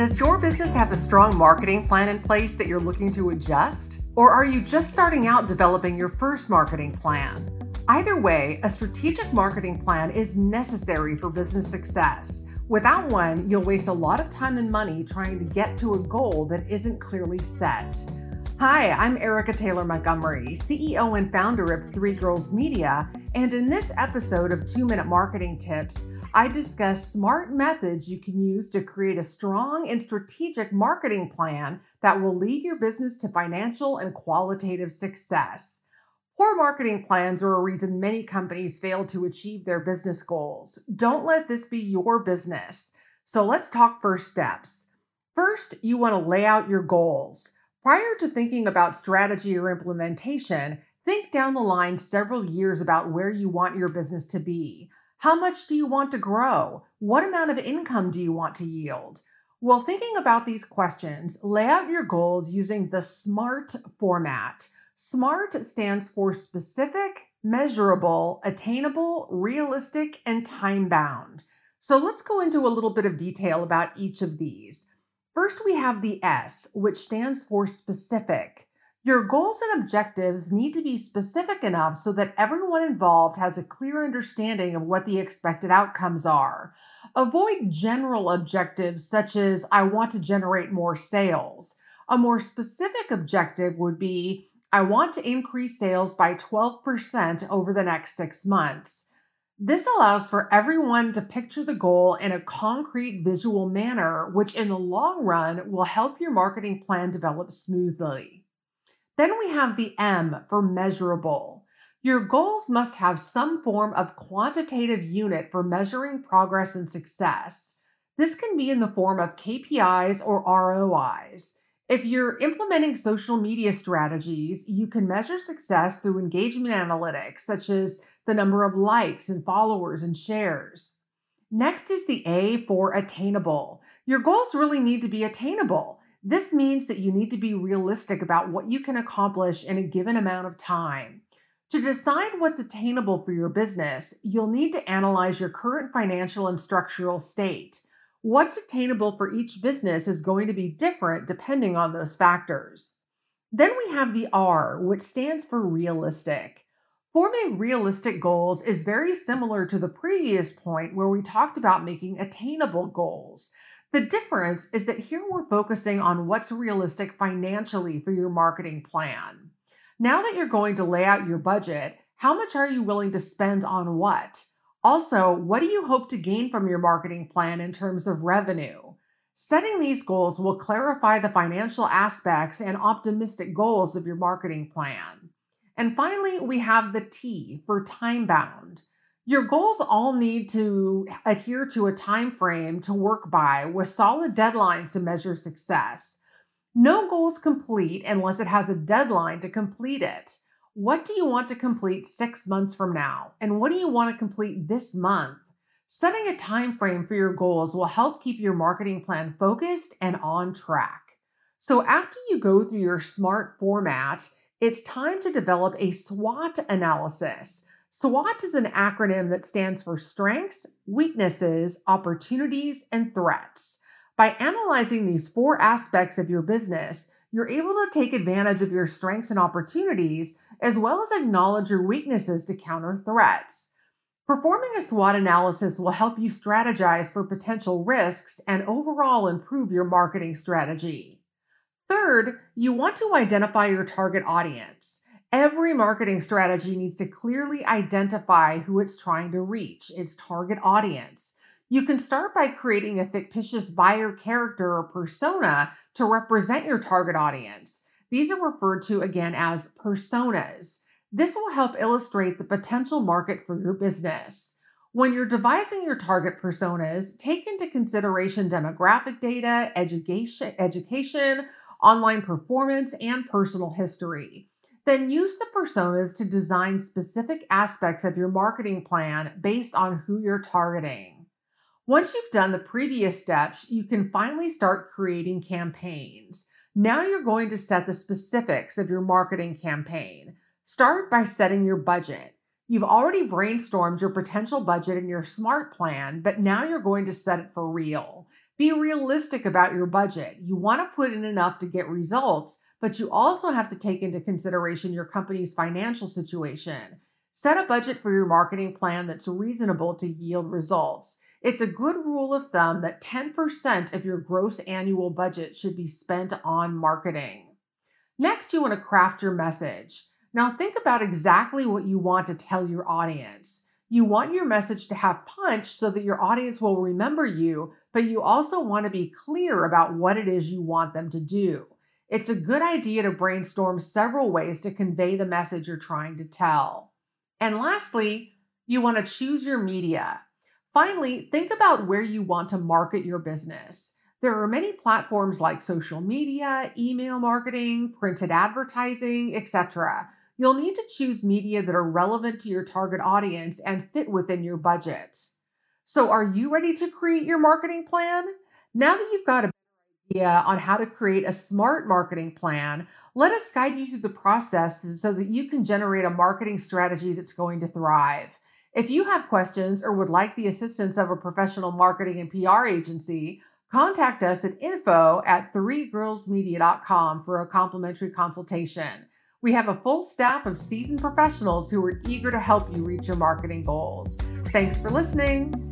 Does your business have a strong marketing plan in place that you're looking to adjust? Or are you just starting out developing your first marketing plan? Either way, a strategic marketing plan is necessary for business success. Without one, you'll waste a lot of time and money trying to get to a goal that isn't clearly set. Hi, I'm Erica Taylor Montgomery, CEO and founder of Three Girls Media, and in this episode of Two Minute Marketing Tips, I discuss smart methods you can use to create a strong and strategic marketing plan that will lead your business to financial and qualitative success. Poor marketing plans are a reason many companies fail to achieve their business goals. Don't let this be your business. So let's talk first steps. First, you want to lay out your goals. Prior to thinking about strategy or implementation, think down the line several years about where you want your business to be. How much do you want to grow? What amount of income do you want to yield? While thinking about these questions, lay out your goals using the SMART format. SMART stands for specific, measurable, attainable, realistic, and time bound. So let's go into a little bit of detail about each of these. First, we have the S, which stands for specific. Your goals and objectives need to be specific enough so that everyone involved has a clear understanding of what the expected outcomes are. Avoid general objectives such as, I want to generate more sales. A more specific objective would be, I want to increase sales by 12% over the next six months. This allows for everyone to picture the goal in a concrete visual manner, which in the long run will help your marketing plan develop smoothly. Then we have the M for measurable. Your goals must have some form of quantitative unit for measuring progress and success. This can be in the form of KPIs or ROIs. If you're implementing social media strategies, you can measure success through engagement analytics, such as the number of likes and followers and shares. Next is the A for attainable. Your goals really need to be attainable. This means that you need to be realistic about what you can accomplish in a given amount of time. To decide what's attainable for your business, you'll need to analyze your current financial and structural state. What's attainable for each business is going to be different depending on those factors. Then we have the R, which stands for realistic. Forming realistic goals is very similar to the previous point where we talked about making attainable goals. The difference is that here we're focusing on what's realistic financially for your marketing plan. Now that you're going to lay out your budget, how much are you willing to spend on what? Also, what do you hope to gain from your marketing plan in terms of revenue? Setting these goals will clarify the financial aspects and optimistic goals of your marketing plan. And finally, we have the T for time bound. Your goals all need to adhere to a time frame to work by with solid deadlines to measure success. No goal is complete unless it has a deadline to complete it. What do you want to complete 6 months from now? And what do you want to complete this month? Setting a time frame for your goals will help keep your marketing plan focused and on track. So after you go through your SMART format, it's time to develop a SWOT analysis SWOT is an acronym that stands for strengths, weaknesses, opportunities, and threats. By analyzing these four aspects of your business, you're able to take advantage of your strengths and opportunities, as well as acknowledge your weaknesses to counter threats. Performing a SWOT analysis will help you strategize for potential risks and overall improve your marketing strategy. Third, you want to identify your target audience. Every marketing strategy needs to clearly identify who it's trying to reach, its target audience. You can start by creating a fictitious buyer character or persona to represent your target audience. These are referred to again as personas. This will help illustrate the potential market for your business. When you're devising your target personas, take into consideration demographic data, education, education, online performance, and personal history. Then use the personas to design specific aspects of your marketing plan based on who you're targeting. Once you've done the previous steps, you can finally start creating campaigns. Now you're going to set the specifics of your marketing campaign. Start by setting your budget. You've already brainstormed your potential budget in your SMART plan, but now you're going to set it for real. Be realistic about your budget. You want to put in enough to get results, but you also have to take into consideration your company's financial situation. Set a budget for your marketing plan that's reasonable to yield results. It's a good rule of thumb that 10% of your gross annual budget should be spent on marketing. Next, you want to craft your message. Now, think about exactly what you want to tell your audience. You want your message to have punch so that your audience will remember you, but you also want to be clear about what it is you want them to do. It's a good idea to brainstorm several ways to convey the message you're trying to tell. And lastly, you want to choose your media. Finally, think about where you want to market your business. There are many platforms like social media, email marketing, printed advertising, etc. You'll need to choose media that are relevant to your target audience and fit within your budget. So, are you ready to create your marketing plan? Now that you've got a idea on how to create a smart marketing plan, let us guide you through the process so that you can generate a marketing strategy that's going to thrive. If you have questions or would like the assistance of a professional marketing and PR agency, contact us at info at threegirlsmedia.com for a complimentary consultation. We have a full staff of seasoned professionals who are eager to help you reach your marketing goals. Thanks for listening.